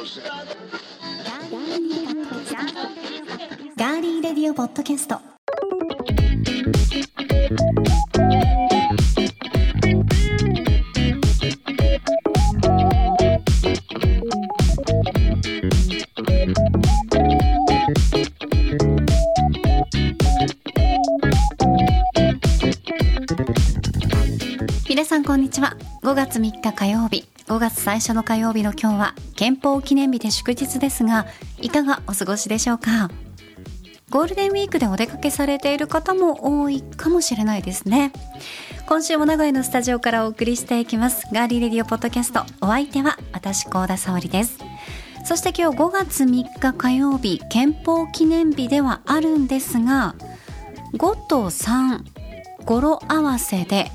ガーリーレディオポッドキャスト。皆さんこんにちは。5月3日火曜日。5月最初の火曜日の今日は憲法記念日で祝日ですがいかがお過ごしでしょうか？ゴールデンウィークでお出かけされている方も多いかもしれないですね。今週も名古屋のスタジオからお送りしていきます。ガーリーレディオポッドキャスト。お相手は私高田沙織です。そして今日5月3日火曜日憲法記念日ではあるんですが5と3語呂合わせで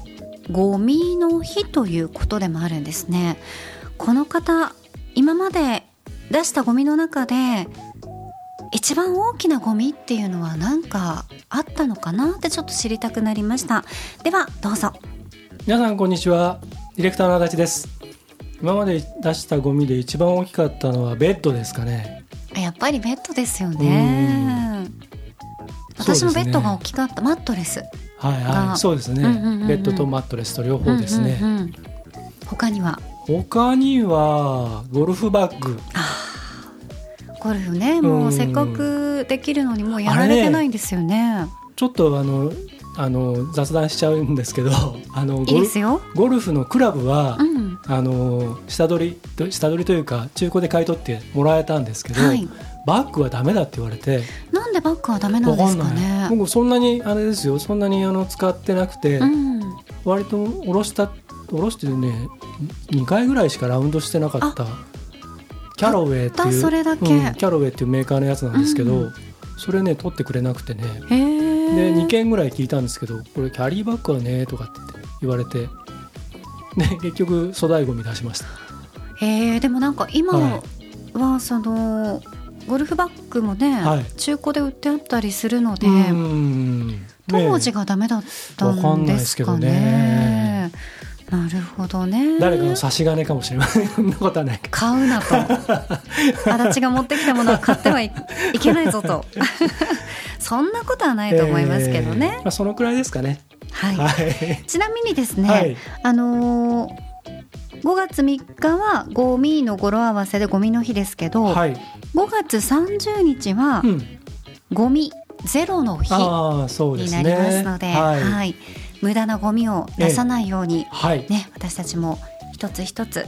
ゴミの日ということでもあるんですね。この方今まで出したゴミの中で一番大きなゴミっていうのは何かあったのかなってちょっと知りたくなりました。ではどうぞ。皆さんこんにちは。ディレクターの足立です。今まで出したゴミで一番大きかったのはベッドですかね。やっぱりベッドですよね。私もベッドが大きかった、マットレス。はいはい。そうですね、うんうんうんうん、ベッドとマットレスと両方ですね、うんうんうん、他には？他にはゴルフバッグ。ゴルフねもうせっかくできるのにもうやられてないんですよね、ね、ちょっとあのあの雑談しちゃうんですけど あのゴルフのクラブは、うん、あの下取り下取りというか中古で買い取ってもらえたんですけど、はい、バッグはダメだって言われて。なんでバッグはダメなんですかね。僕そんなにあれですよそんなにあの使ってなくて、うん、割と下ろした下ろしてね2回ぐらいしかラウンドしてなかったキャロウェイっていうキャロウェイっていうメーカーのやつなんですけど、うん、それね取ってくれなくてね。で2件ぐらい聞いたんですけどこれキャリーバッグはねとかって言われて。で結局粗大ごみ出しました。へえでもなんか今はその、ゴルフバッグもね、はい、中古で売ってあったりするので、当時がダメだったんですかね。なるほどね。誰かの差し金かもしれない。そんなことはない。買うなと。足立が持ってきたものは買ってはいけないぞと。そんなことはないと思いますけどね。えー、まあそのくらいですかね。はい。はい、ちなみにですね、はい、あのー5月3日はゴミの語呂合わせでゴミの日ですけど、はい、5月30日は、ゴミゼロの日になりますので、ね、はい、はい、無駄なゴミを出さないように、はい、ね、私たちも一つ一つ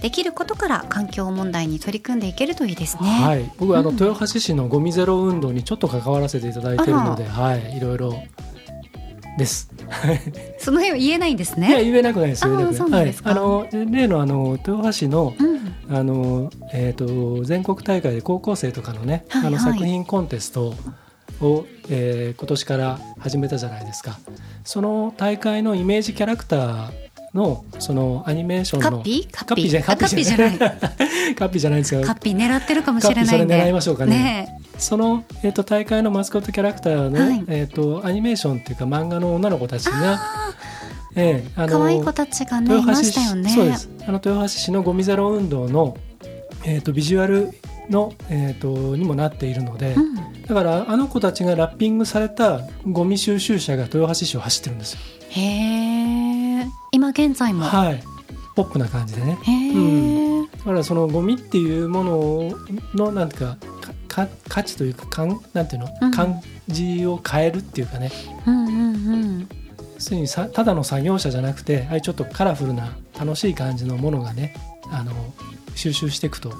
できることから環境問題に取り組んでいけるといいですね。はい、僕、うん、あの豊橋市のゴミゼロ運動にちょっと関わらせていただいているので、はい、いろいろ。です。その辺は言えないんですね。いや言えなくないです。言えなくない。あの例のあの豊橋市の、うん、あのえっ、ー、と全国大会で高校生とかのね、はいはい、あの作品コンテストを、えー、今年から始めたじゃないですか。その大会のイメージキャラクターのそのアニメーションのカッピー？カッピー。じゃカッピーじゃない。カッピーじゃない。んですけどカッピー狙ってるかもしれないんで。それ狙いましょうかね。ねその、えーと、大会のマスコットキャラクターの、はい、えーと、アニメーションっていうか漫画の女の子たちがえー、あの可愛い子たちがねいましたよね。そうです。あの豊橋市のゴミゼロ運動の、えーと、ビジュアルの、えーと、にもなっているので、うん、だからあの子たちがラッピングされたゴミ収集車が豊橋市を走ってるんですよ。へえ今現在も？はい。ポップな感じでね、うん、だからそのゴミっていうもののなんていうかか価値というかかんなんていうの、うん、感じを変えるっていうかね、うんうんうん。すでにさただの作業者じゃなくてああいうちょっとカラフルな楽しい感じのものがねあの収集していくと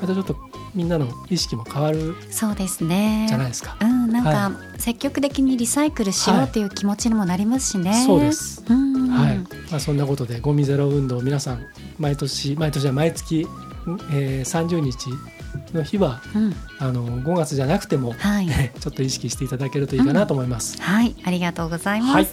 またちょっとみんなの意識も変わるそうですねじゃないですか。うん、なんか、積極的にリサイクルしようっていう気持ちにもなりますしね。はい、そうです。うん、はい。まあそんなことでゴミゼロ運動皆さん毎年毎年は毎月、えー、30日の日は、うん、あの5月じゃなくても、はい、ちょっと意識していただけるといいかなと思います。うん、はい、ありがとうございます。はい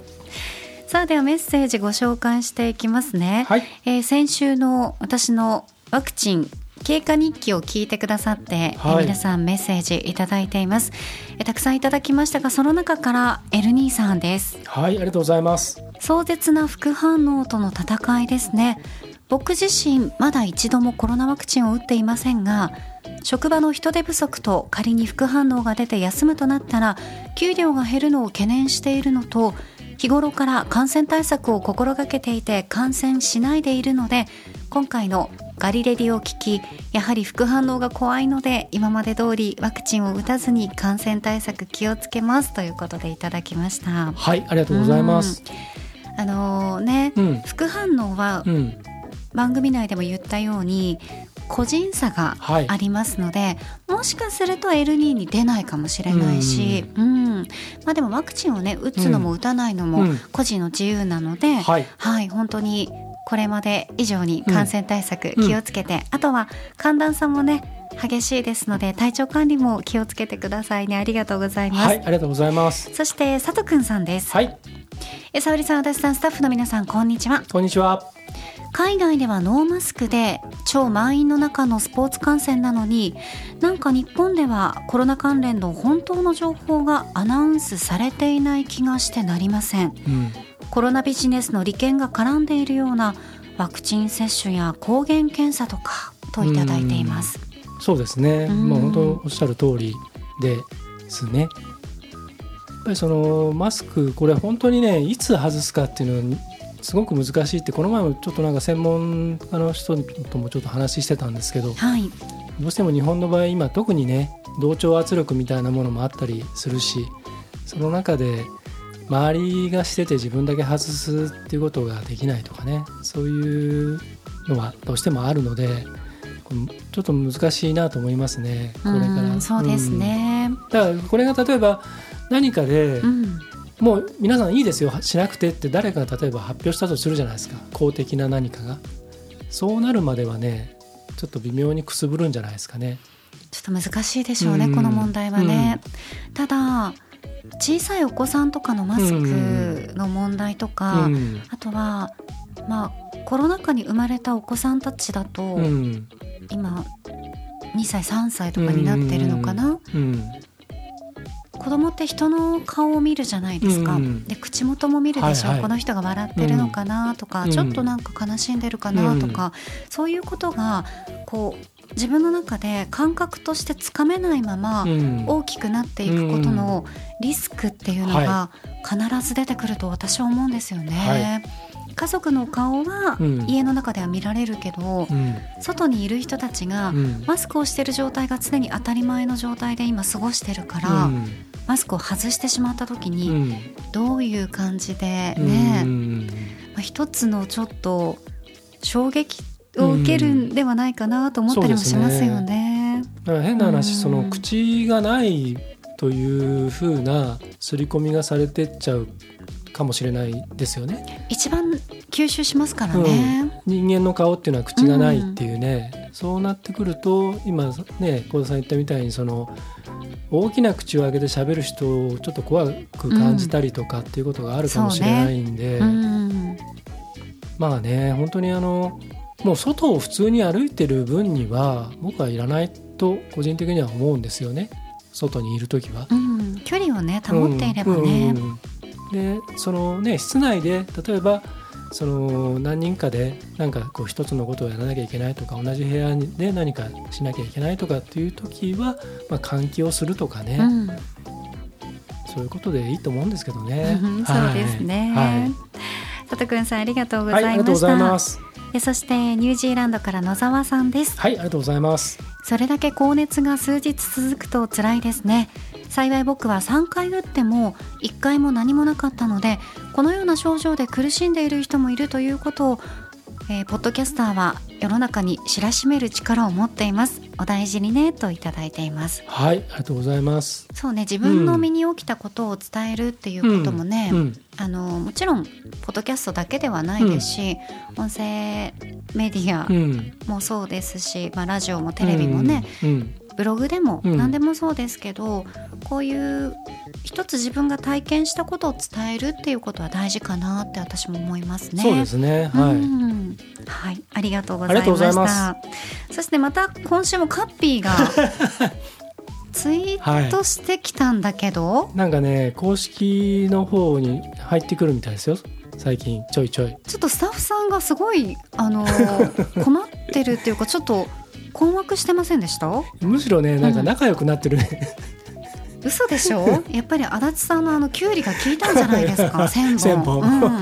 さあではメッセージご紹介していきますね、はい、えー、先週の私のワクチン経過日記を聞いてくださって、はい、皆さんメッセージいただいています。えたくさんいただきましたがその中からエルニーさんです。はいありがとうございます。壮絶な副反応との戦いですね。僕自身まだ一度もコロナワクチンを打っていませんが職場の人手不足と仮に副反応が出て休むとなったら給料が減るのを懸念しているのと日頃から感染対策を心がけていて感染しないでいるので今回のガリレディを聞きやはり副反応が怖いので今まで通りワクチンを打たずに感染対策気をつけますということでいただきました。はいありがとうございます、あのー、ね、うん、副反応は、番組内でも言ったように個人差がありますので、はい、もしかすると L2 に出ないかもしれないし、うん、うん、まあ、でもワクチンをね打つのも打たないのも個人の自由なので、うんはい、はい、本当にこれまで以上に感染対策気をつけて、うん、あとは寒暖差もね激しいですので体調管理も気をつけてくださいね。ありがとうございます、はい、ありがとうございます。そして佐藤くんさんです。はい。え沙織さん足立さんスタッフの皆さんこんにちは。こんにちは。海外ではノーマスクで超満員の中のスポーツ観戦なのになんか日本ではコロナ関連の本当の情報がアナウンスされていない気がしてなりません、うん、コロナビジネスの利権が絡んでいるようなワクチン接種や抗原検査とかといただいています、うそうですね、まあ本当おっしゃる通りですね。やっぱりそのマスクこれ本当にねいつ外すかっていうのはすごく難しいってこの前もちょっとなんか専門家の人ともちょっと話してたんですけど、はい、どうしても日本の場合今特にね同調圧力みたいなものもあったりするしその中で周りがしてて自分だけ外すっていうことができないとかねそういうのはどうしてもあるのでちょっと難しいなと思いますね。これから。そうですね、うん、だからこれが例えば何かで、うん。もう皆さんいいですよしなくてって誰かが例えば発表したとするじゃないですか。公的な何かが。そうなるまではねちょっと微妙にくすぶるんじゃないですかね。ちょっと難しいでしょうね、うん、この問題はね、うん、ただ小さいお子さんとかのマスクの問題とか、うん、あとはまあコロナ禍に生まれたお子さんたちだと、今2歳3歳とかになってるのかな、子供って人の顔を見るじゃないですか、うん、で口元も見るでしょ、はいはい、この人が笑ってるのかな？とか、うん、ちょっとなんか悲しんでるかな？とか、うん、そういうことがこう自分の中で感覚としてつかめないまま大きくなっていくことのリスクっていうのが必ず出てくると私は思うんですよね。はい。家族の顔は家の中では見られるけど、うん、外にいる人たちがマスクをしてる状態が常に当たり前の状態で今過ごしてるから、うん、マスクを外してしまった時にどういう感じでね、まあ、一つのちょっと衝撃を受けるんではないかなと思ったりもしますよね。ねだから変な話、その口がないというふうな刷り込みがされてっちゃうかもしれないですよね。一番吸収しますからね、うん、人間の顔っていうのは口がないっていうね、うん、そうなってくると今ね幸田さん言ったみたいにその大きな口を開けて喋る人をちょっと怖く感じたりとかっていうことがあるかもしれないんで、うん。ね、まあね本当にあのもう外を普通に歩いてる分には僕はいらないと個人的には思うんですよね。外にいる時は、距離をね保っていればね、でそのね室内で例えばその何人かで何かこう一つのことをやらなきゃいけないとか同じ部屋で何かしなきゃいけないとかっていう時は、まあ、換気をするとかね、うん、そういうことでいいと思うんですけどね。そうですね、はい、佐藤君さんありがとうございました。はいそしてニュージーランドから野沢さんです。はいありがとうございます。それだけ高熱が数日続くと辛いですね。幸い僕は3回打っても1回も何もなかったのでこのような症状で苦しんでいる人もいるということをえー、ポッドキャスターは世の中に知らしめる力を持っていますお大事にねといただいています。はいありがとうございます。そうね自分の身に起きたことを伝えるっていうこともね、うんうん、あのもちろんポッドキャストだけではないですし、うん、音声メディアもそうですし、まあ、ラジオもテレビもね、ブログでも何でもそうですけど、うん、こういう一つ自分が体験したことを伝えるっていうことは大事かなって私も思いますね。そうですね。はい。うん、はい、ありがとうございました。そしてまた今週もカッピーが ツイートしてきたんだけど、はい、なんかね公式の方に入ってくるみたいですよ。最近ちょいちょいちょっとスタッフさんがすごいあの 困ってるっていうかちょっと困惑してませんでした？むしろねなんか仲良くなってる。ね、うん、嘘でしょ？やっぱり足立さんのあのキュウリが効いたんじゃないですか？千本。うん、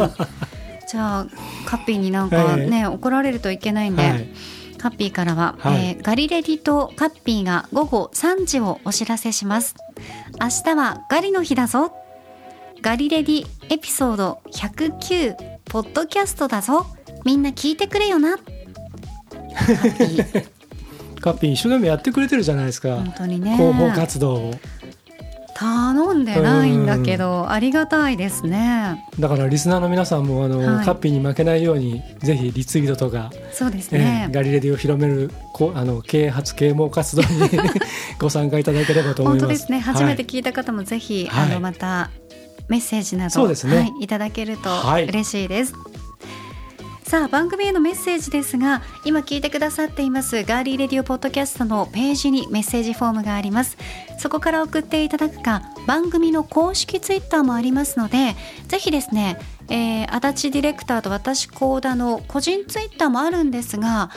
じゃあカッピーになんかね、はい、怒られるといけないんで、はい。カッピーからは、はい、えー、ガリレディとカッピーが午後3時をお知らせします。明日はガリの日だぞ。ガリレディエピソード109ポッドキャストだぞ。みんな聞いてくれよな。カッピー カッピー一生懸命やってくれてるじゃないですか。本当にね。広報活動を。頼んでないんだけど、ありがたいですね。だからリスナーの皆さんもあの、はい、カッピーに負けないようにぜひリツイートとかそうですね、えー、ガリレディを広めるこあの啓発啓蒙活動に ご参加いただければと思います。本当ですね。初めて聞いた方もぜひ、はい、あのまたメッセージなど、そうですね。はい、いただけると嬉しいです、はいさあ番組へのメッセージですが今聞いてくださっていますガーリーレディオポッドキャストのページにメッセージフォームがあります。そこから送っていただくか番組の公式ツイッターもありますのでぜひですね、えー、足立ディレクターと私高田の個人ツイッターもあるんですが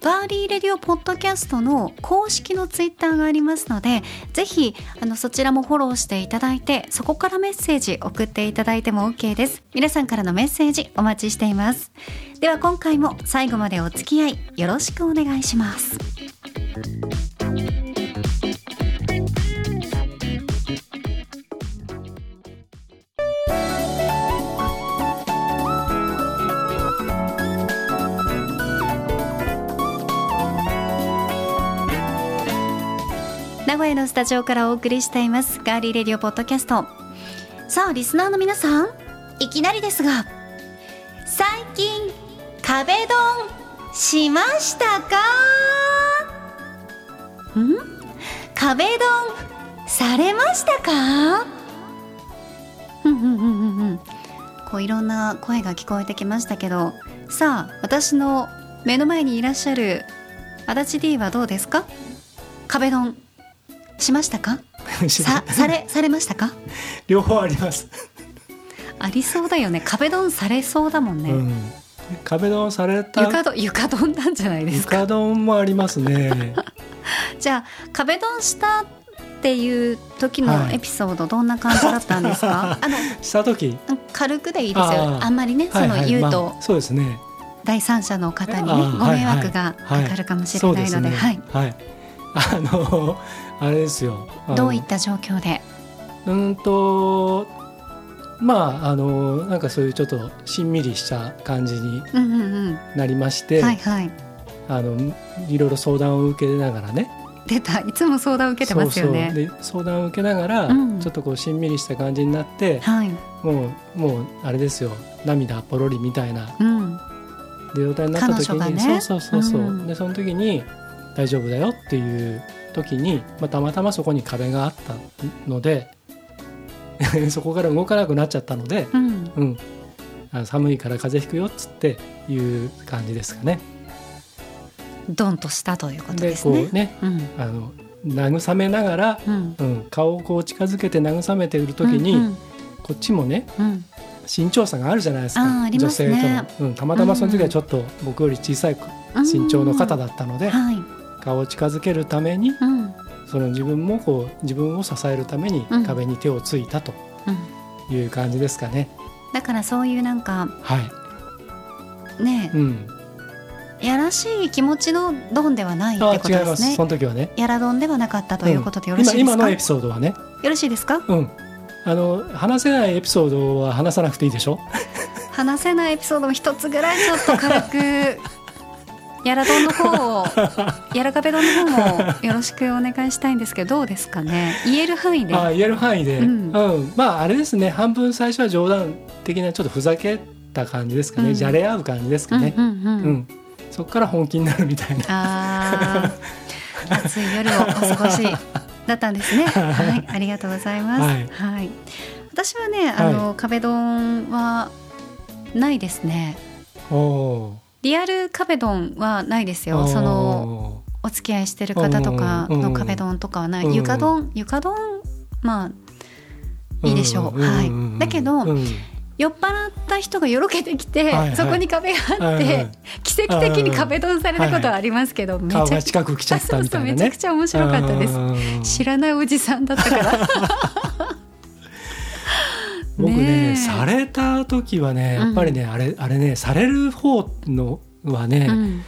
ガーリーレディオポッドキャストの公式のツイッターがありますのでぜひあのそちらもフォローしていただいてそこからメッセージ送っていただいても OK です。皆さんからのメッセージお待ちしています。では今回も最後までお付き合いよろしくお願いします。名古屋のスタジオからお送りしていますガーリーレディオポッドキャスト。さあリスナーの皆さんいきなりですが壁ドンしましたか？ん？壁ドンされましたか？ふんふんふんふんこういろんな声が聞こえてきましたけどさあ私の目の前にいらっしゃる足立 D はどうですか？壁ドンしましたか？さされされましたか？両方あります。ありそうだよね。壁ドンされそうだもんね、うん、壁ドンされた床ド床ドンなんじゃないですか？床ドンもありますね。じゃあ壁ドンしたっていう時のエピソードどんな感じだったんですか、はい、あのした時。軽くでいいですよ。あんまりねその言うと、はいはいまあ、そうですね。第三者の方に、ね、ご迷惑がかかるかもしれないので、はい、はい、あのあれですよ。どういった状況で？うんとまああのなんかそういうちょっとしんみりした感じになりまして、はいはい、あのいろいろ相談を受けながらね。出た。いつも相談を受けてますよね。で相談を受けながら、うん、ちょっとこうしんみりした感じになって、はい、もうもうあれですよ。涙ポロリみたいな、うん、状態になった時に、ね、そうそうそうそう、うん、でその時に大丈夫だよっていう時に、まあ、たまたまそこに壁があったので そこから動かなくなっちゃったので、うん、うん、あ寒いから風邪ひくよっつっていう感じですかね。ドンとしたということですね。こうね、うん、あの慰めながら、うん、うん、顔をこう近づけて慰めている時に、うんうん、こっちもね、うん、身長差があるじゃないですか、ね、女性との、うん、たまたまその時はちょっと僕より小さい身長の方だったので、はい、顔を近づけるために、うん、その自分もこう自分を支えるために壁に手をついたという感じですかね。だからそういうなんか、はい、ね、うん、やらしい気持ちのドンではないってことですね。その時はね。やらドンではなかったということでよろしいですか？今今のエピソードはね。よろしいですか？うん。あの話せないエピソードは話さなくていいでしょ？話せないエピソードも一つぐらいちょっと軽くやら丼の方をやらかべ丼の方もよろしくお願いしたいんですけどどうですかね？言える範囲で。あ言える範囲で、うん、うん、まああれですね。半分最初は冗談的なちょっとふざけた感じですかね、うん、じゃれ合う感じですかね、うん、うん、そこから本気になるみたいな。あ 暑い夜をお過ごし。だったんですね。はい。ありがとうございます、はい、はい、私はねあの、はい、壁ドンはないですね。おおリアル壁ドンはないですよ。そのお付き合いしてる方とかの壁ドンとかはない、床ドン床ドンまあいいでしょう、はい。だけど、酔っ払った人がよろけてきて、はいはい、そこに壁があって、はいはい、奇跡的に壁ドンされたことはありますけど、めちゃくちゃ面白かったです。知らないおじさんだったから僕ねされた時はねやっぱりね、うん、あれあれねされる方のはね、うん。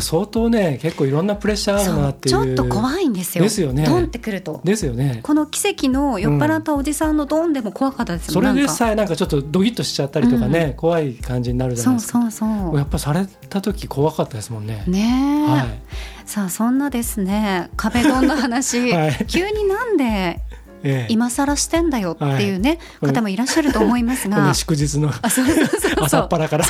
相当ね結構いろんなプレッシャーあるなっていう。ちょっと怖いんですよ。ですよね。ドンってくると。ですよね。この奇跡の酔っ払ったおじさんのドンでも怖かったですよ、うん、それでさえなんかちょっとドキッとしちゃったりとかね、うん、怖い感じになるじゃないですか。そうそうそう。やっぱされた時怖かったですもんね。ねはい、さあそんなですね壁ドンの話、はい、急になんでええ、今更してんだよっていうね、はい、方もいらっしゃると思いますが、祝日の朝っぱらから。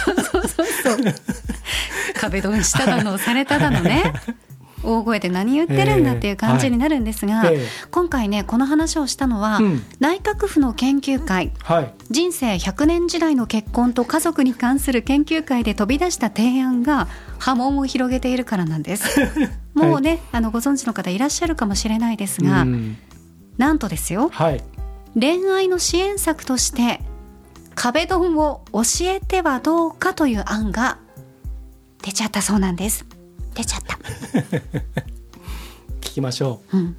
壁ドンしただのされただのね。大声で何言ってるんだっていう感じになるんですが、えーはい、今回ねこの話をしたのは、うん、内閣府の研究会、はい、人生100年時代の結婚と家族に関する研究会で飛び出した提案が波紋を広げているからなんです。もうね、はい、あのご存知の方いらっしゃるかもしれないですが、うん、なんとですよ、恋愛の支援策として壁ドンを教えてはどうかという案が出ちゃったそうなんです。出ちゃった。聞きましょう、うん、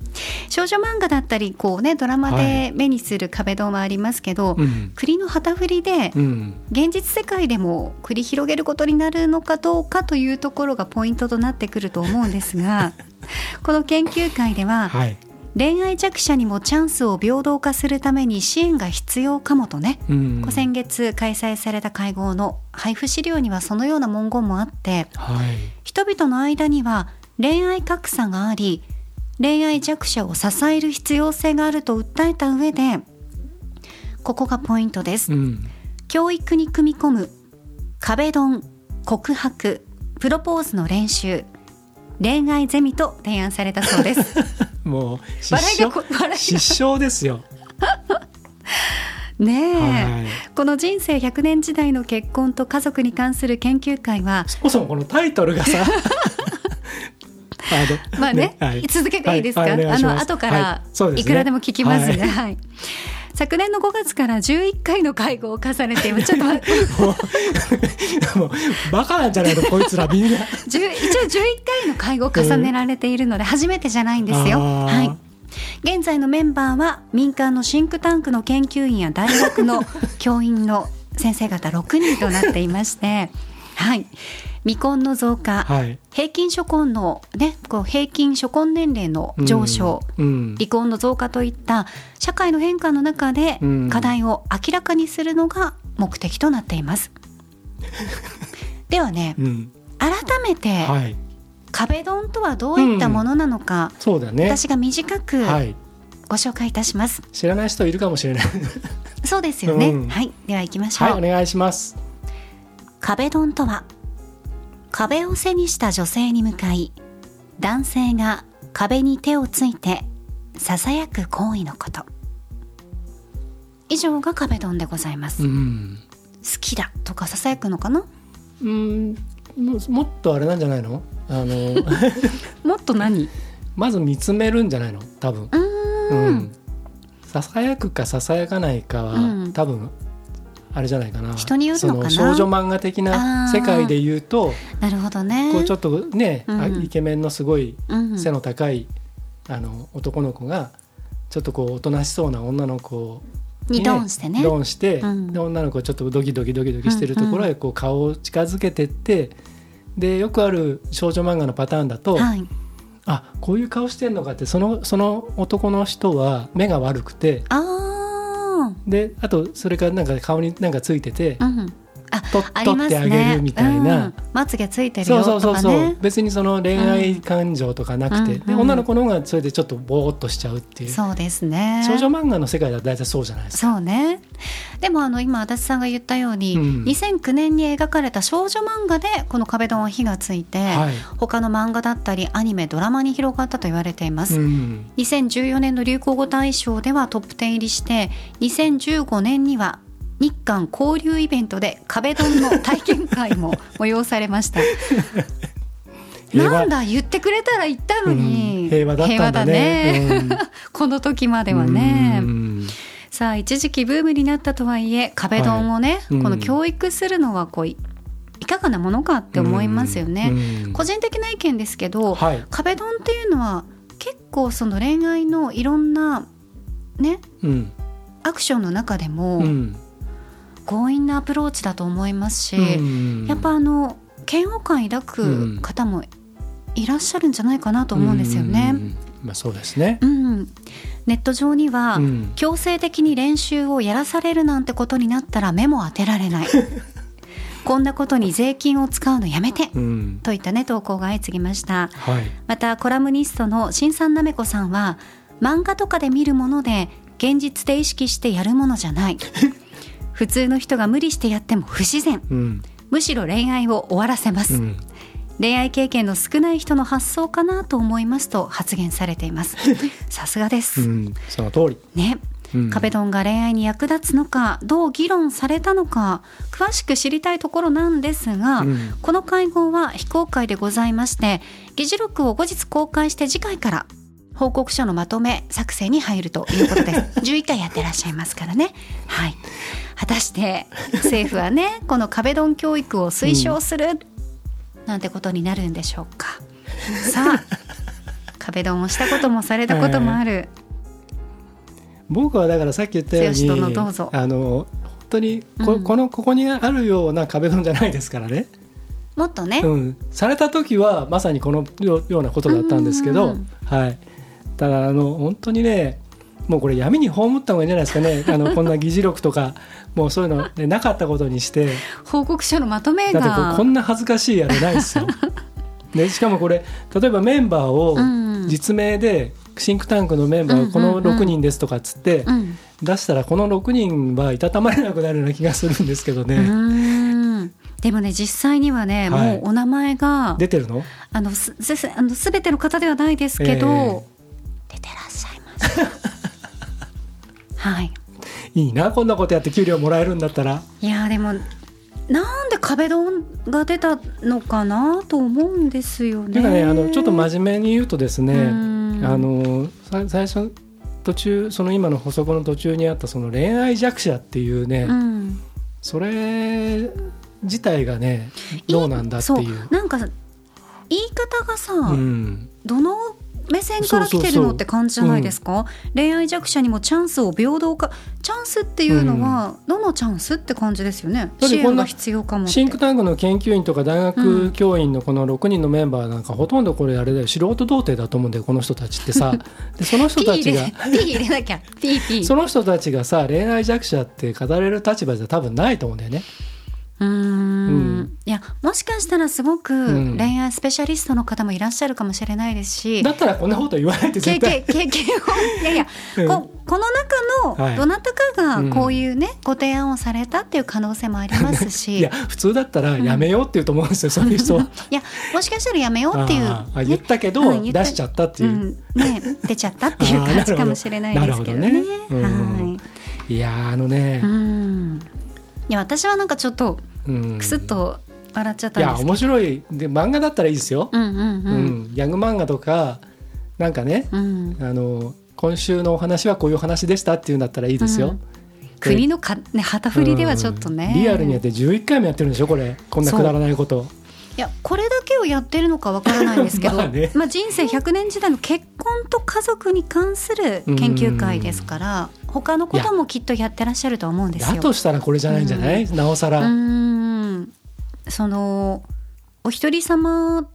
少女漫画だったりこうねドラマで目にする壁ドンはありますけど、はい、栗の旗振りで、現実世界でも繰り広げることになるのかどうかというところがポイントとなってくると思うん。ですがこの研究会では、はい、恋愛弱者にもチャンスを平等化するために支援が必要かもとね、うん、先月開催された会合の配布資料にはそのような文言もあって、はい、人々の間には恋愛格差があり恋愛弱者を支える必要性があると訴えた上でここがポイントです、うん、教育に組み込む壁ドン告白プロポーズの練習恋愛ゼミと提案されたそうです もう失笑失笑ですよ。ねえ、はい、この人生100年時代の結婚と家族に関する研究会はそもそもこのタイトルがさ まあね、ねはい、続けていいですか、はい、あの後からい。くらでも聞きますね。はい昨年の5月から11回の会合を重ねてちょっと待って。もうバカなんじゃないのこいつらみんな。一応11回の会合を重ねられているので初めてじゃないんですよ。はい。現在のメンバーは民間のシンクタンクの研究員や大学の教員の先生方6人となっていましてはい未婚の増加、はい、平均初婚の、ね、こう平均初婚年齢の上昇、うん。うん、離婚の増加といった社会の変化の中で課題を明らかにするのが目的となっています。ではね、うん、改めて、はい、壁ドンとはどういったものなのか、そうだね、私が短くご紹介いたします。知らない人いるかもしれない。そうですよね、はい、では行きましょう。はい、お願いします。壁ドンとは壁を背にした女性に向かい男性が壁に手をついてささやく行為のこと。以上が壁ドンでございます、うん、好きだとかささやくのかな？うん。もっとあれなんじゃないの？あの もっと何？まず見つめるんじゃないの？多分。うん。ささやくかささやかないかは、うん、多分あれじゃないかな。人によるのかな？少女漫画的な世界で言うとなるほどね。こうちょっとね、うん、イケメンのすごい背の高い、うん、あの男の子がちょっとこうおとなしそうな女の子に、ね、ドンしてね。ドンして、うん、で女の子ちょっとドキドキドキドキしてるところへこう顔を近づけてってでよくある少女漫画のパターンだと、はい、あこういう顔してんのかってそのその男の人は目が悪くて。あであとそれからなんか顔になんかついてて、うん、と取ってあげるみたいな、うん、まつげついてるよとか、ね、そうそうそう別にその恋愛感情とかなくて、うん、で女の子の方がそれでちょっとぼーっとしちゃうっていう。そうですね。少女漫画の世界だと大体そうじゃないですか。そうね。でもあの今足立さんが言ったように、うん、2009年に描かれた少女漫画でこの壁ドンは火がついて、はい、他の漫画だったりアニメドラマに広がったと言われています、うん、2014年の流行語大賞ではトップ10入りして2015年には日韓交流イベントで壁ドンの体験会も催されました。なんだ言ってくれたら言ったのに、うん、平和だったんだね、ね。うん、この時まではね、さあ一時期ブームになったとはいえ壁ドンをね、はい、この教育するのはこういかがなものかって思いますよね。個人的な意見ですけど、はい、壁ドンっていうのは結構その恋愛のいろんなね、うん、アクションの中でも、強引なアプローチだと思いますし、やっぱあの嫌悪感抱く方もいらっしゃるんじゃないかなと思うんですよね。まあ、そうですね、うん、ネット上には、うん、強制的に練習をやらされるなんてことになったら目も当てられない。こんなことに税金を使うのやめて、うん、といったね投稿が相次ぎました、はい、またコラムニストの新さんなめこさんは漫画とかで見るもので現実で意識してやるものじゃない 普通の人が無理してやっても不自然、うん、むしろ恋愛を終わらせます、恋愛経験の少ない人の発想かなと思いますと発言されています。さすがです、うん、その通り。ね。壁ドンが恋愛に役立つのかどう議論されたのか詳しく知りたいところなんですが、うん、この会合は非公開でございまして議事録を後日公開して次回から報告書のまとめ作成に入るということです。11回やってらっしゃいますからね。はい果たして政府はね この壁ドン教育を推奨するなんてことになるんでしょうか。さあ 壁ドンをしたこともされたこともある、えー、僕はだからさっき言ったようにあの本当にこうん、このここにあるような壁ドンじゃないですからね。もっとね、うん、された時はまさにこのようなことだったんですけど、はい、ただあの本当にねもうこれ闇に葬った方がいいんじゃないですかね。あのこんな議事録とかもうそういうの、ね、なかったことにして。報告書のまとめが。こんな恥ずかしいあれないですよ。でしかもこれ例えばメンバーを実名で、シンクタンクのメンバーこの6人ですとかっつって出したらこの6人はいたたまれなくなるような気がするんですけどね。でもね実際にはね、はい、もうお名前が出てるの？あのすあの全ての方ではないですけど、えー、出てらっしゃいます。はい。いいなこんなことやって給料もらえるんだったら。いやでもなんで壁ドンが出たのかなと思うんですよね。ねあのちょっと真面目に言うとですねあの最初途中その今の補足の途中にあったその恋愛弱者っていうね、うん、それ自体がねどうなんだっていう。なんか言い方がさ、うん、どの目線から来てるのって感じじゃないですか、恋愛弱者にもチャンスを平等化チャンスっていうのは、どのチャンスって感じですよね？支援が必要かもシンクタンクの研究員とか大学教員のこの6人のメンバーなんか、ほとんどこれあれだよ。素人童貞だと思うんだよこの人たちってさ。でその人たちがその人たちがさ恋愛弱者って語れる立場じゃ多分ないと思うんだよね。うん。いやもしかしたらすごく恋愛スペシャリストの方もいらっしゃるかもしれないですし、だったらこんなこと言わないで絶対。経験を。いやいや、うん、ここの中のどなたかがこういうね、ご提案をされたっていう可能性もありますし。いや普通だったらやめようっていうと思うんですよ、そういう人は。いやもしかしたらやめようっていう、ね、あ言ったけど、出しちゃったっていう、ね出ちゃったっていう感じかもしれないですけどね。どね。はい、いやあのね、うんいや私はなんかちょっとくすっと笑っちゃったんですいや面白い。で漫画だったらいいですよ、うんうんうん。うん、ギャグ漫画とかなんかね、うん、あの今週のお話はこういう話でしたっていうんだったらいいですよ。うん、国のか、ね、旗振りではちょっとね、リアルにやって11回もやってるんでしょこれ。こんなくだらないこと。いやこれだけをやってるのかわからないんですけど まあ、ね、まあ人生100年時代の結婚と家族に関する研究会ですから他のこともきっとやってらっしゃると思うんですよ。だとしたらこれじゃないんじゃない、なおさら。そのお一人様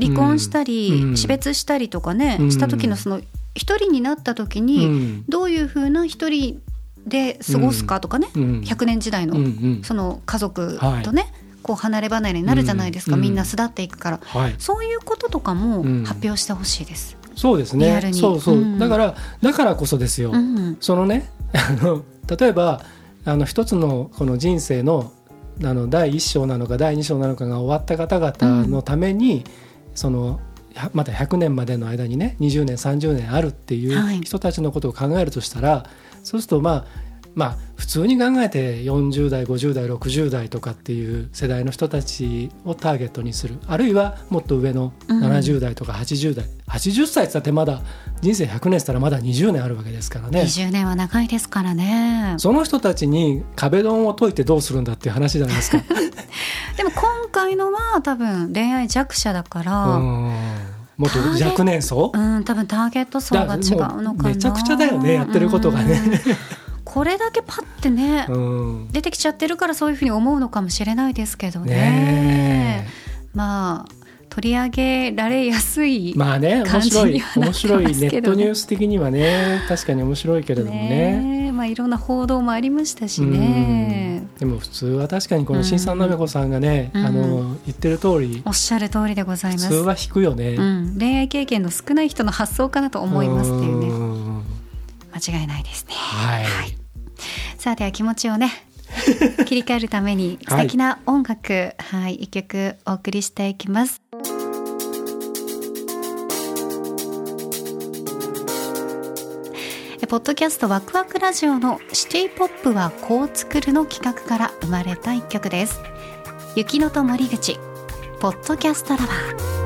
離婚したり、うん、死別したりとかね、うん、した時のその一人になった時に、どういうふうな一人で過ごすかとかね、うん、100年時代のその家族とね、はい、こう離れ離れになるじゃないですか、みんな巣立っていくから、はい、そういうこととかも発表してほしいです。そうですね。そうそう、だからだからこそですよ、そのね あの例えばあの一つのこの人生のあの第1章なのか第2章なのかが終わった方々のために、うん、そのまだ100年までの間にね20年30年あるっていう人たちのことを考えるとしたら、はい、そうするとまあまあ普通に考えて40代50代60代とかっていう世代の人たちをターゲットにする。あるいはもっと上の70代とか80代、うん、80歳ってってまだ人生100年したらまだ20年あるわけですからね。20年は長いですからね。その人たちに壁ドンを解いてどうするんだっていう話じゃないですか。でも今回のは多分恋愛弱者だからもっと若年層？うん多分ターゲット層が違うのかな。めちゃくちゃだよねやってることがねこれだけパッてね、うん、出てきちゃってるからそういうふうに思うのかもしれないですけどね。ねまあ取り上げられやすいまあね面白い面白いネットニュース的にはね確かに面白いけれどもね。ねまあいろんな報道もありましたしね。でも普通は確かにこの新さんなめこさんがね、うん、あの言ってる通りおっしゃる通りでございます。普通は引くよね、うん、恋愛経験の少ない人の発想かなと思いますっていうね間違いないですねはい、はいさあでは気持ちをね 切り替えるために素敵な音楽、はい、はい、一曲お送りしていきます。ポッドキャストワクワクラジオのシティポップはこう作るの企画から生まれた一曲です。雪のと森口、ポッドキャストラバー。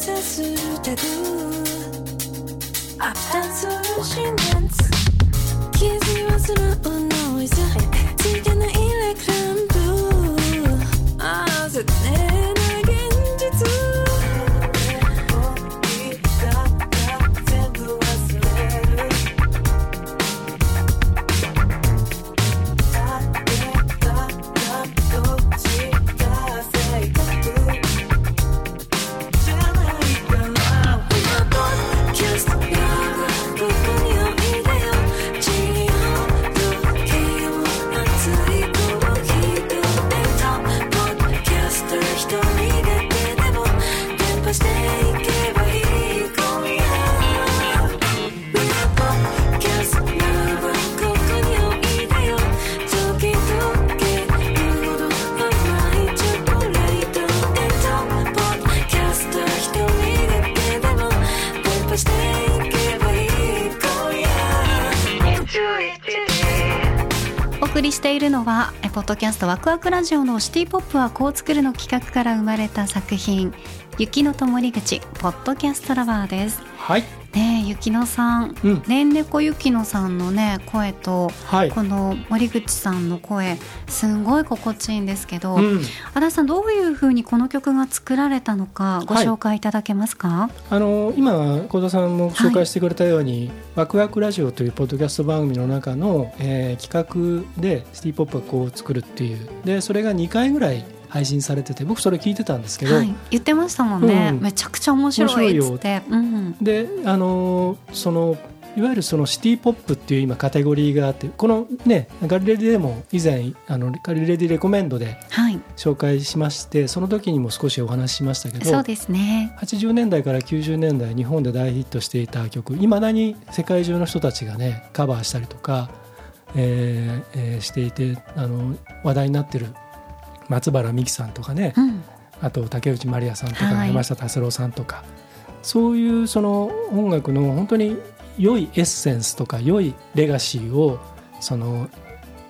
しているのはポッドキャストワクワクラジオのシティポップはこう作るの企画から生まれた作品雪のともり口ポッドキャストラバーです。はい。ねゆのさん、うん、ねんねこゆきのさんのね声と、はい、この森口さんの声すんごい心地いいんですけど、うん、足立さんどういうふうにこの曲が作られたのかご紹介いただけますか、はい、あの今小田さんも紹介してくれたように、はい、ワクワクラジオというポッドキャスト番組の中の、えー、企画でシティポップはこう作るっていう。でそれが2回ぐらい配信されてて僕それ聞いてたんですけど、はい、言ってましたもんね、うん、めちゃくちゃ面白いっって、うん、であのそのいわゆるそのシティ・ポップっていう今カテゴリーがあってこのねガリレディでも以前あのガリレディレコメンドで紹介しまして、はい、その時にも少しお話ししましたけどそうですね。80年代から90年代日本で大ヒットしていた曲いまだに世界中の人たちがねカバーしたりとか、えーえー、していてあの話題になってる松原美樹さんとかね、うん、あと竹内まりやさんとか、はい、山下達郎さんとかそういうその音楽の本当に良いエッセンスとか良いレガシーをその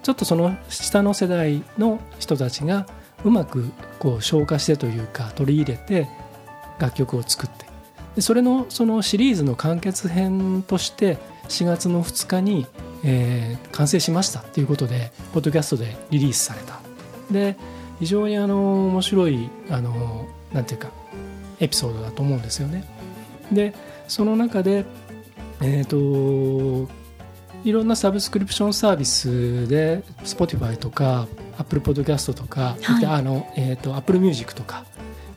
ちょっとその下の世代の人たちがうまくこう消化してというか取り入れて楽曲を作ってでそれのそのシリーズの完結編として4月の2日に、えー、完成しましたということでポッドキャストでリリースされた。で非常にあの面白いあのなんていうかエピソードだと思うんですよね。でその中でえっ、ー、といろんなサブスクリプションサービスで Spotify とか Apple Podcast とか、はい、あのえーと、Apple Music とか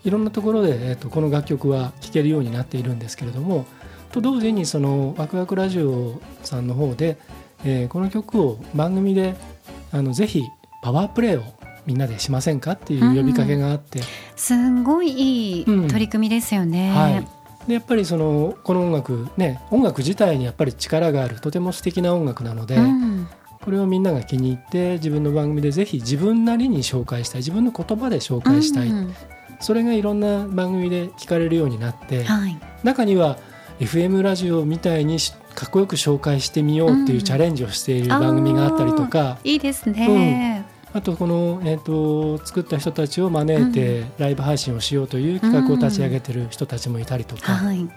いろんなところで、えーと、この楽曲は聴けるようになっているんですけれどもと同時にそのワクワクラジオさんの方で、えー、この曲を番組であのぜひパワープレイをみんなでしませんかっていう呼びかけがあって、うん、すごいいい取り組みですよね。うんはいでやっぱりそのこの音楽ね音楽自体にやっぱり力があるとても素敵な音楽なので、うん、これをみんなが気に入って自分の番組でぜひ自分なりに紹介したい自分の言葉で紹介したい、うん、それがいろんな番組で聞かれるようになって、はい、中には FM ラジオみたいにかっこよく紹介してみようっていうチャレンジをしている番組があったりとか、いいですね、あとこの、えーと、作った人たちを招いてライブ配信をしようという企画を立ち上げてる人たちもいたりとか、うんはい、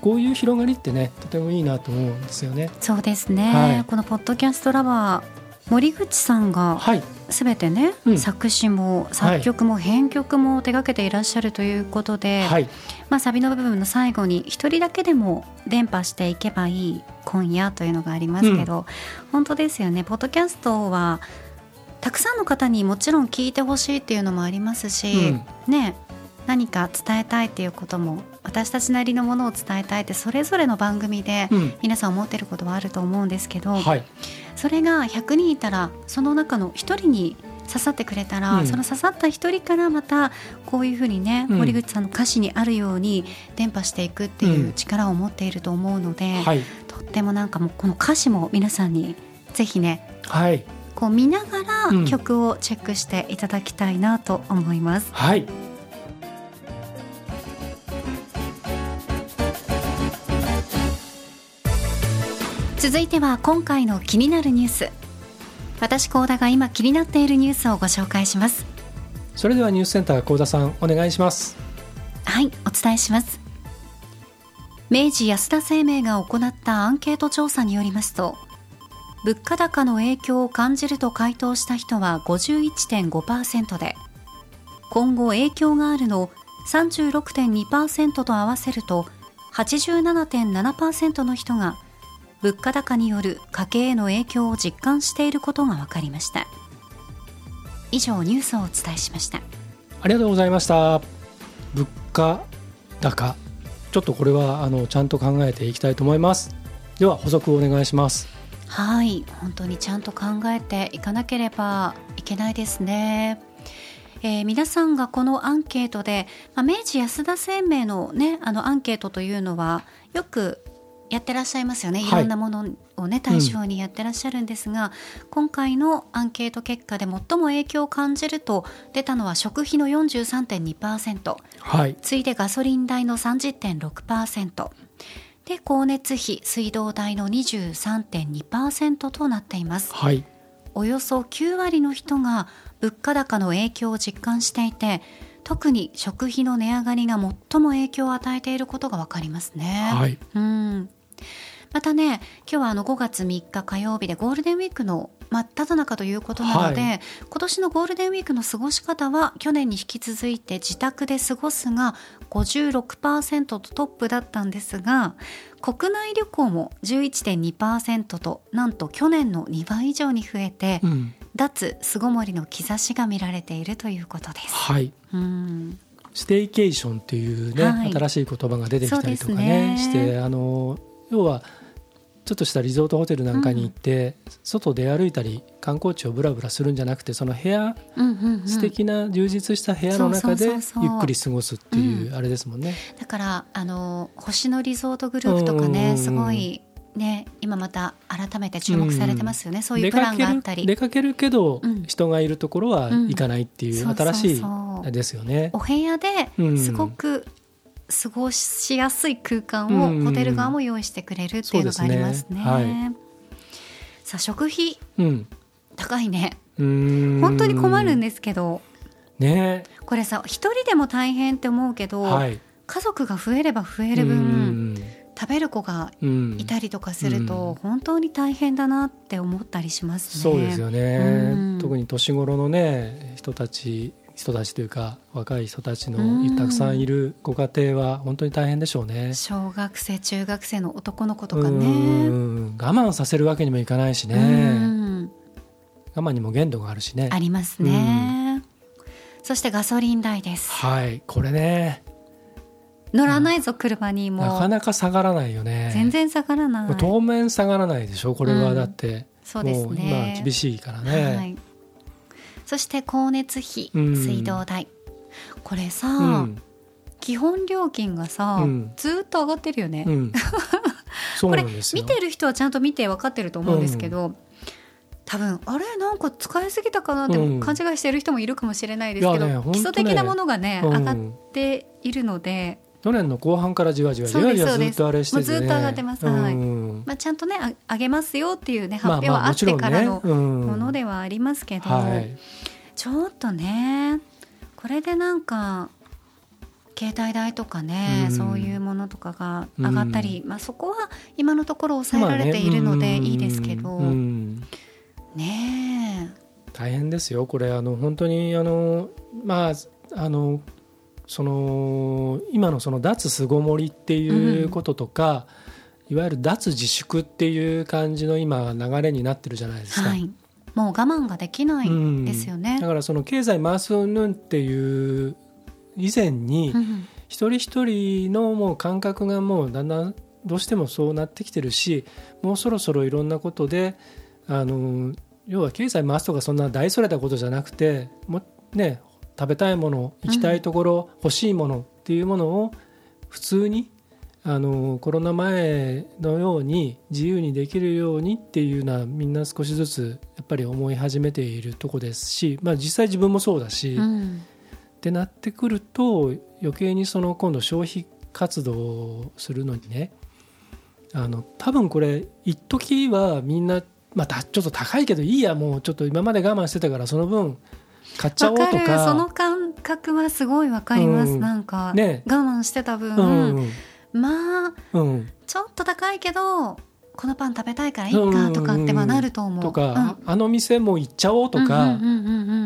こういう広がりってねとてもいいなと思うんですよね。そうですね、はい、このポッドキャストラバー森口さんがすべてね、はい作詞も作曲も編曲も手がけていらっしゃるということで、はい、まあ、サビの部分の最後に一人だけでも伝播していけばいい今夜というのがありますけど、うん、本当ですよね。ポッドキャストはたくさんの方にもちろん聞いてほしいっていうのもありますし、うん、ね何か伝えたいっていうことも私たちなりのものを伝えたいってそれぞれの番組で皆さん思ってることはあると思うんですけど、うんはい、それが100人いたらその中の1人に刺さってくれたら、うん、その刺さった1人からまたこういうふうにね、うん、森口さんの歌詞にあるように伝播していくっていう力を持っていると思うので、はい、とってもなんかもうこの歌詞も皆さんにぜひね、はい、こう見ながら曲をチェックしていただきたいなと思います。はい。続いては今回の気になるニュース。私高田が今気になっているニュースをご紹介します。それではニュースセンター高田さんお願いします。はいお伝えします。明治安田生命が行ったアンケート調査によりますと物価高の影響を感じると回答した人は51.5%で今後影響があるの36.2%と合わせると87.7%の人が物価高による家計への影響を実感していることが分かりました。以上ニュースをお伝えしました。ありがとうございました。物価高。ちょっとこれはあのちゃんと考えていきたいと思います。では補足をお願いします。はい。本当にちゃんと考えていかなければいけないですね。えー、皆さんがこのアンケートで、まあ、明治安田生命の,、ね、あのアンケートというのはよくやってらっしゃいますよね、い。ろんなものをね、対象にやってらっしゃるんですが、うん、今回のアンケート結果で最も影響を感じると出たのは食費の43.2%、はい、次いでガソリン代の30.6%。で光熱費水道代の23.2%となっています、はい、およそ9割の人が物価高の影響を実感していて特に食費の値上がりが最も影響を与えていることが分かりますね。はい、うん。またね今日はあの5月3日火曜日でゴールデンウィークの真っ只中ということなので、はい、今年のゴールデンウィークの過ごし方は去年に引き続いて自宅で過ごすが56%とトップだったんですが国内旅行も11.2%となんと去年の2倍以上に増えて、うん、脱巣ごもりの兆しが見られているということです。はい、うん。ステイケーションっていうね、はい、新しい言葉が出てきたりとかね、ね、してあの要はちょっとしたリゾートホテルなんかに行って、うん、外出歩いたり観光地をぶらぶらするんじゃなくてその部屋、うんうんうん、素敵な充実した部屋の中でゆっくり過ごすっていうあれですもんね。だからあの星野リゾートグループとかね、すごいね、今また改めて注目されてますよね、うん、そういうプランがあったり。出かけるけど、人がいるところは行かないっていう、新しいですよね。お部屋ですごく過ごしやすい空間をホテル側も用意してくれるっていうのがありますね。すね。はい、さあ食費、うん、高いね。本当に困るんですけど。ね。これさ一人でも大変って思うけど、はい、家族が増えれば増える分食べる子がいたりとかすると、本当に大変だなって思ったりしますね。そうですよね、特に年頃のね人たち人たちというか若い人たちのたくさんいるご家庭は本当に大変でしょうね。小学生中学生の男の子とかね。我慢させるわけにもいかないしね。我慢にも限度があるしね。ありますね。そしてガソリン代です。はい。これね。乗らないぞ、車にも。なかなか下がらないよね。全然下がらない。当面下がらないでしょこれは。だって、そうですね。今厳しいからね、はい、そして光熱費、水道代。これさ、うん、基本料金がさ、うん、ずっと上がってるよね、うん、これ見てる人はちゃんと見て分かってると思うんですけど、多分あれなんか使いすぎたかなって勘違いしてる人もいるかもしれないですけど、ね、基礎的なものがね、上がっているので去年の後半からじわじわじわじわずっとあれして、ね、ずっと上がってます、はい。まあ、ちゃんとねあげますよっていうね発表はあってからのものではありますけど、まあまあねうん、ちょっとねこれでなんか携帯代とかね、うん、そういうものとかが上がったり、うん、まあ、そこは今のところ抑えられているのでいいですけど、ね大変ですよこれ。あの本当にあのまああのその今のその脱巣ごもりっていうこととか、うん、いわゆる脱自粛っていう感じの今流れになってるじゃないですか。はい、もう我慢ができないですよね、うん、だからその経済回すうんっていう以前に、一人一人のもう感覚がもうだんだんどうしてもそうなってきてるしもうそろそろいろんなことであの要は経済回すとかそんな大それたことじゃなくてもね食べたいもの行きたいところ、うん、欲しいものっていうものを普通にあのコロナ前のように自由にできるようにっていうのはみんな少しずつやっぱり思い始めているとこですし、まあ、実際自分もそうだし、うん、ってなってくると余計にその今度消費活動をするのにねあの多分これ一時はみんな、まあ、ちょっと高いけどいいやもうちょっと今まで我慢してたからその分買っちゃおうとか。その感覚はすごいわかります、うん、なんか、ね、我慢してた分、うん、まあ、うん、ちょっと高いけどこのパン食べたいからいいかとかってまあなると思う。とか、あの店も行っちゃおうとか、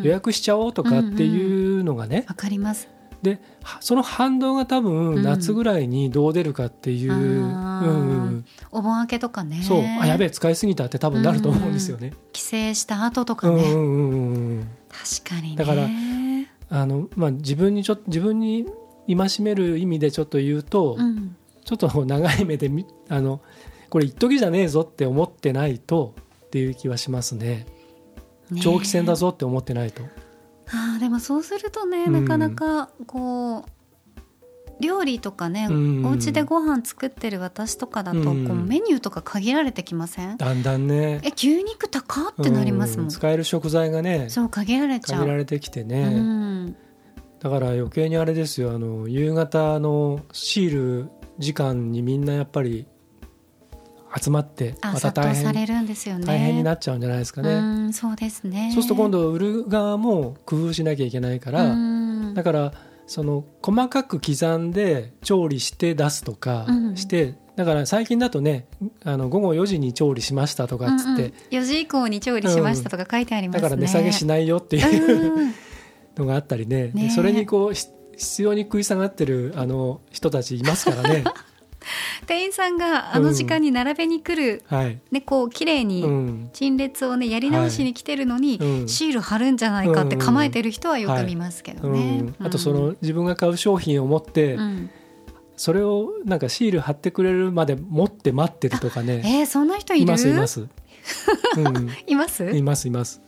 予約しちゃおうとかっていうのがね。わ、かります。でその反動が多分夏ぐらいにどう出るかっていう、うんお盆明けとかね。そう。あやべえ使いすぎたって多分なると思うんですよね、帰省した後とかね、うんうんうん、確かに、ね、だからあの、まあ、自分にちょ自分に戒める意味でちょっと言うと、うん、ちょっと長い目であのこれ一時じゃねえぞって思ってないとっていう気はしますね。長期戦だぞって思ってないと。あでもそうするとね、なかなかこう料理とかね、うん、お家でご飯作ってる私とかだと、こうメニューとか限られてきません？だんだんね。え牛肉高ってなりますもん、使える食材がねそう限られちゃう。限られてきてね、だから余計にあれですよ。あの夕方のシール時間にみんなやっぱり集まってまた大変されるんですよ、ね、大変になっちゃうんじゃないですかね。そうですね。そうすると今度売る側も工夫しなきゃいけないからだからその細かく刻んで調理して出すとかして、うん、だから最近だとねあの午後4時に調理しましたとかっつって、うんうん、4時以降に調理しましたとか書いてあります、ね。だから値下げしないよっていうのがあったりね。ねそれにこう必要に食い下がってるあの人たちいますからね。店員さんがあの時間に並べに来る、うんはい、ね、こう綺麗に陳列をねやり直しに来てるのに、シール貼るんじゃないかって構えてる人はよく見ますけどね。あとその自分が買う商品を持って、それをなんかシール貼ってくれるまで持って待ってるとかね。えー、そんな人いる？いますいます。うん、います？いますいます。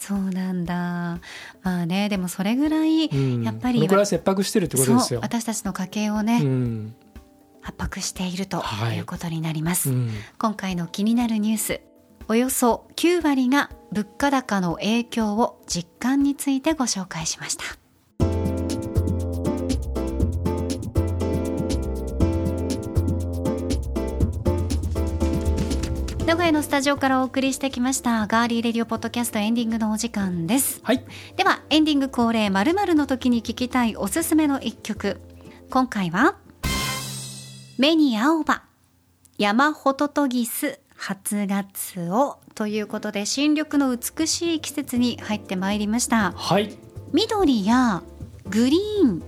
そうなんだ。まあね、でもそれぐらい、やっぱり、これぐらい切迫してるってことですよ。私たちの家計をね、うん、圧迫しているとい。うことになります、はいうん、今回の気になるニュースおよそ9割が物価高の影響を実感についてご紹介しました。名古屋のスタジオからお送りしてきましたガーリーレディオポッドキャストエンディングのお時間です、はい。ではエンディング恒例まるの時に聞きたいおすすめの一曲。今回は目に青葉山ホトトギス初ガツオということで新緑の美しい季節に入ってまいりました。はい。緑やグリーン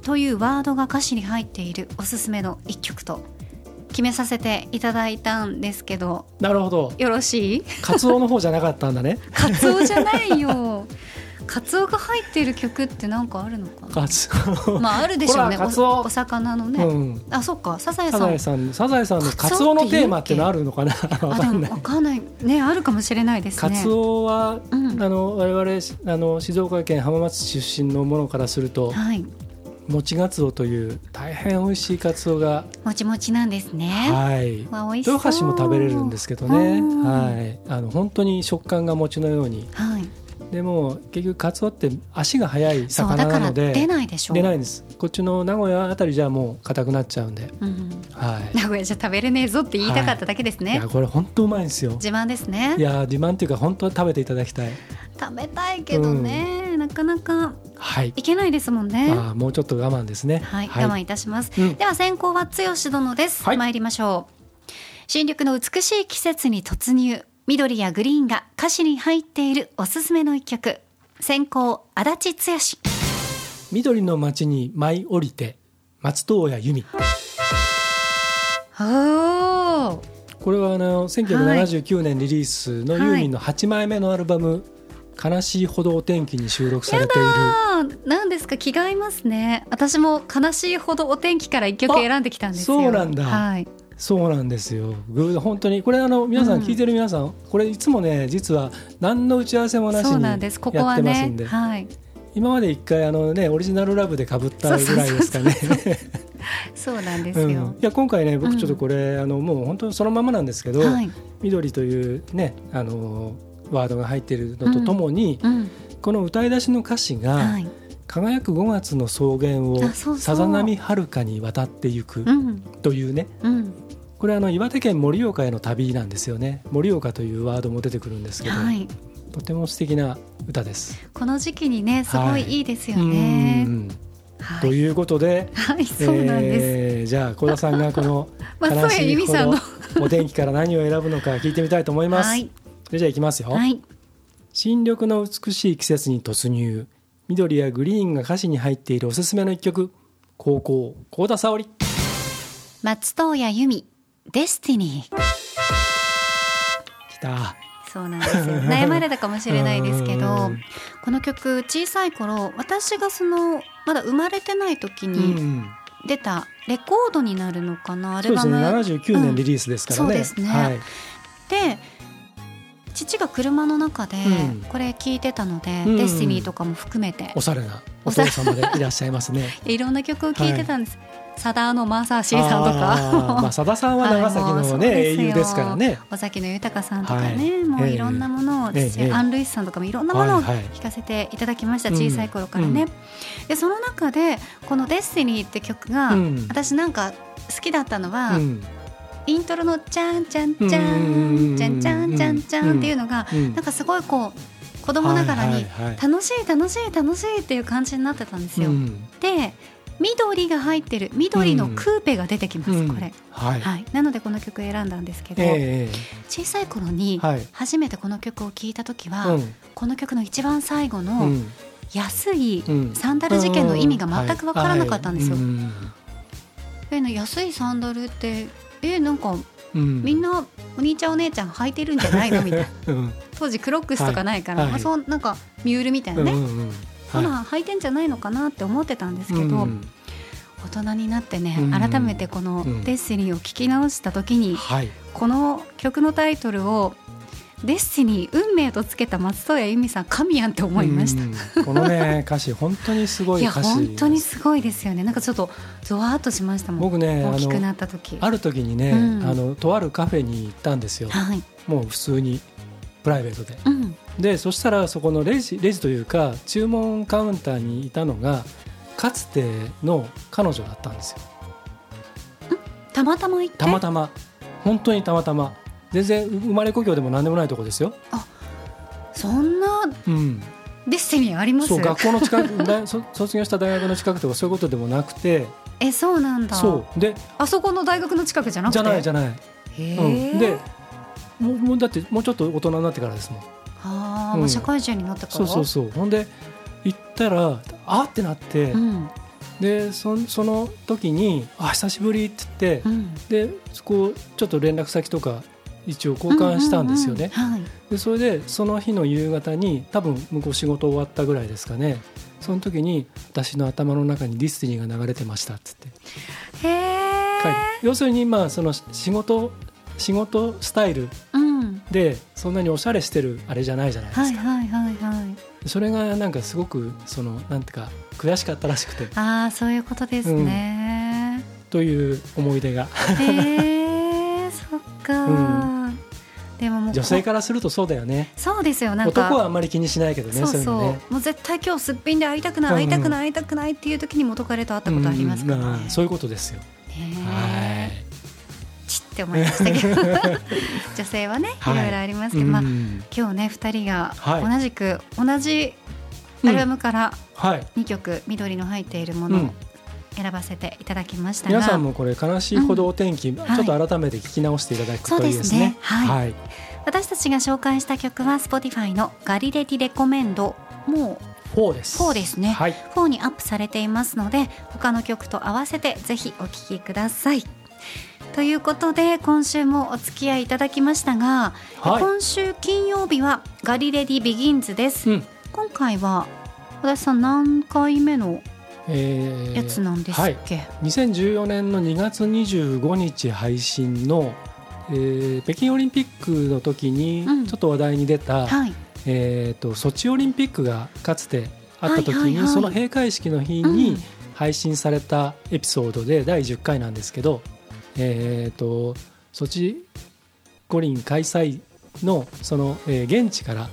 というワードが歌詞に入っているおすすめの一曲と決めさせていただいたんですけど。なるほど。よろしい？カツオの方じゃなかったんだね。カツオじゃないよカツオが入っている曲って何かあるのかカツオ。まああるでしょうね。おお魚のね、うん。あそっか。サザエさん。サザエさんサザエさんのカツオのテーマってのあるのかな？わかんない。わかんない。ねあるかもしれないですね。カツオは、うん。あの我々あの静岡県浜松市出身のものからするとはい。もちガツオという大変美味しいカツオが、もちもちなんですね。はい。わ美味しそう。豊橋も食べれるんですけどね、うん。はい、あの本当に食感が餅のようにはいでも結局カツオって足が速いそうだから魚なので出ないでしょ。出ないんです。こっちの名古屋あたりじゃもう硬くなっちゃうんで、うん、はい、名古屋じゃ食べれねえぞって言いたかっただけですい。ね、やこれ本当うまいんですよ。自慢ですね。いや自慢っていうか本当食べていただきたい。食べたいけどね、なかなかはい。いけないですもんね。あーもうちょっと我慢ですね。はい、我慢いたします、うん。では先行は剛殿です、はい。参りましょう。新緑の美しい季節に突入緑やグリーンが歌詞に入っているおすすめの一曲。先行足立剛。緑の街に舞い降りて松任谷由実。これはあの1979年リリースのはい。ユーミンの8枚目のアルバム「悲しいほどお天気」に収録されている。あー。何ですか？気が合いますね。私も悲しいほどお天気から一曲選んできたんですよ。そうなんだ。はい、そうなんですよ。ぐ本当にこれあの皆さうん。ん聞いてる皆さん、これいつもね実は何の打ち合わせもなしになんです。ここやっはねてますんで、はい。今まで一回あのねオリジナルラブでかぶったぐらいですかね。そう なんですうん。よい、や今回ねうん。僕ちょっとこれ、あのもう本当そのままなんですけど、はい、緑というねあのワードが入っているのとともに、うん。この歌い出しの歌詞が、はい輝く5月の草原をさざ波はるかに渡っていくうん。というね。うん。これあの岩手県盛岡への旅なんですよね。盛岡というワードも出てくるんですけど、はい。とても素敵な歌です。この時期にねすごはいいいいですようね。ん。はい、ということで、はい、そうなんです。えーじゃあ小田さんがこの松任谷由実さんのお天気から何を選ぶのか聞いてみたいと思います。はい。それじゃあいきますよ、はい、新緑の美しい季節に突入緑やグリーンが歌詞に入っているおすすめの一曲。高校高田沙織。松任谷由実デスティニー。きた。そうなんですよ。悩まれたかもしれないですけ うどん、この曲小さい頃、私がそのまだ生まれてない時うにん、出たレコードになるのかな、アそうですね。ルバム。79年リリースですからね、うん。そうですね。はい、で父が車の中でうん。これ聞いてたので、うん。デスティニーとかも含めて。おしゃれなお父様でいらっしゃいますね。いろんな曲を聞いてたんです。サダーのマーサーシーさんとあーまかあ、さださんは 長崎のね、英雄ですからね。尾崎の豊さんとかはね、い。もういろんなものを、アン・ルイスさんとかもいろんなものをはいはい。聞かせていただきました、うん小さい頃からね。でその中でこの「デスティニー」って曲が、うん。私なんか好きだったのは、うんイントロの「チャンチャンチャうんンチャンチャンチャンチャン」っていうのが、うんなんかすごいこう子供ながらにはいはいはい楽しい楽しい楽しいっていう感じになってたんですよ。うん。で緑が入ってる緑のクーペが出てきます、うん。これ。はい、はい、なのでこの曲選んだんですけど、ええ小さい頃にはい。初めてこの曲を聴いた時は、うん。この曲の一番最後うのん。安いうん。サンダル事件の意味が全く分からなかったんですよ。安いサンダルってえなんかうん。みんなお兄ちゃんお姉ちゃん履いてるんじゃないの？みたいな。うん。当時クロックスとかないから、はい。まあ、そうなんかミュールみたいなね、うんうんうん。ほら履いてんじゃないのかなって思ってたんですけど、うん大人になってね、うん改めてこのうん「デッセニー」を聴き直した時に、はい。この曲のタイトルを「デッセニー運命」とつけた松任谷由実さん神やんって思いました。うん。このね歌詞本当にすごいやい歌詞 本当にすごいですよね。なんかちょっとゾワーっとしましたもん。僕ねあ大きくなのった時。ある時にね、うん。あのとあるカフェに行ったんですよ。はい、もう普通にプライベートで。うん、でそしたらそこのレジレジというか注文カウンターにいたのがかつての彼女だったんですよ。たまたま行って？たまたま。本当にたまたま全然生まれ故郷でも何でもないとこですよ。あそんな、うん、デスティニーあります？そう学校の近く 大卒業した大学の近くとかそういうことでもなくて。えそうなんだ。そう。であそこの大学の近くじゃなくて？じゃないじゃない、うん、でもうもうだってもうちょっと大人になってからですもん。あ、うん、社会人になってから？そうそうそう。ほんで行ったらあってなって、うん、でそその時に「あ久しぶり」って言って、うん、でそこちょっと連絡先とか一応交換したんですよね。でそれでその日の夕方に多分向こう仕事終わったぐらいですかねその時に私の頭の中にディスティニーが流れてましたっつって。へ要するにまあその仕事仕事スタイルでそんなにおしゃれしてるあれじゃないじゃないですか。はいはいはいはい、それがなんかすごくそのなんていうか悔しかったらしくて。ああそういうことですね、うん、という思い出が。へえそっか。うん女性からするとそうだよね。そうですよ。なんか。男はあんまり気にしないけどねそうそう。ね、もう絶対今日すっぴんで会いたくない会いたくない会いたくないっていう時に元彼と会ったことありますから、ね。うんまあ、そういうことですよ。はい。ちって思いました。け ど女性はねい。ろいろありますけど、はい、まあ、今日ね二人が同じく、同じアルバムから2曲、緑の入っているものを選ばせていただきました皆さんもこれ悲しいほどお天気、うん。ちょっと改めて聞き直していただくといいですね。すね。はい、はい、私たちが紹介した曲は Spotify のガリレディレコメンドもう4です。4ですね。はい、4にアップされていますので、他の曲と合わせてぜひお聴きください。ということで今週もお付き合いいただきましたが、はい、今週金曜日はガリレディビギンズです。うん、今回は私さん何回目のえー、やつなんですっけ、はい、2014年の2月25日配信の、えー、北京オリンピックの時にちょっと話題に出た、うんはい、えーと、ソチオリンピックがかつてあった時に、はいはいはい、その閉会式の日に配信されたエピソードで第10回なんですけど、えーと、ソチ五輪開催のその、えー、現地から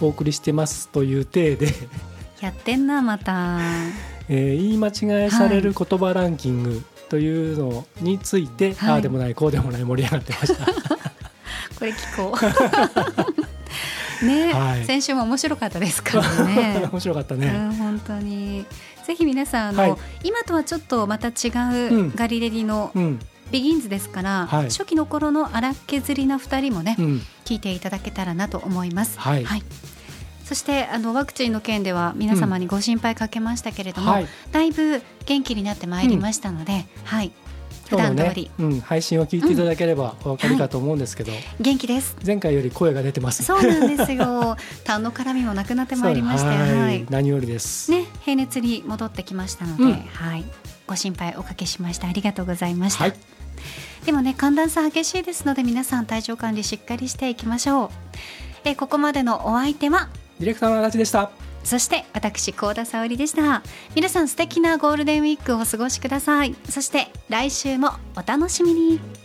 お送りしてますという体でやってんなまた。えー、言い間違いされる言葉ランキングというのについて、はい、ああでもないこうでもない盛り上がってました。これ聞こうね、はい、先週も面白かったですからね。面白かったね。うん、本当に。ぜひ皆さんあの、はい、今とはちょっとまた違うガリレディの、ビギンズですから、はい、初期の頃の荒削りな2人もね、うん、聞いていただけたらなと思います。はい、はいそしてあのワクチンの件では皆様にご心配かけましたけれども、うん。はい、だいぶ元気になってまいりましたので、うん、はい。普段通り、ね、うん、配信を聞いていただければお分かりかと思うんですけど、はい、元気です。前回より声が出てます。そうなんですよ。痰の絡みもなくなってまいりましてはい、何よりです。ね平熱に戻ってきましたので、うん、はい。ご心配おかけしましたありがとうございました、はい、でもね寒暖差激しいですので皆さん体調管理しっかりしていきましょう。えここまでのお相手はディレクターの足立でした。そして私高田沙織でした。皆さん素敵なゴールデンウィークをお過ごしください。そして来週もお楽しみに。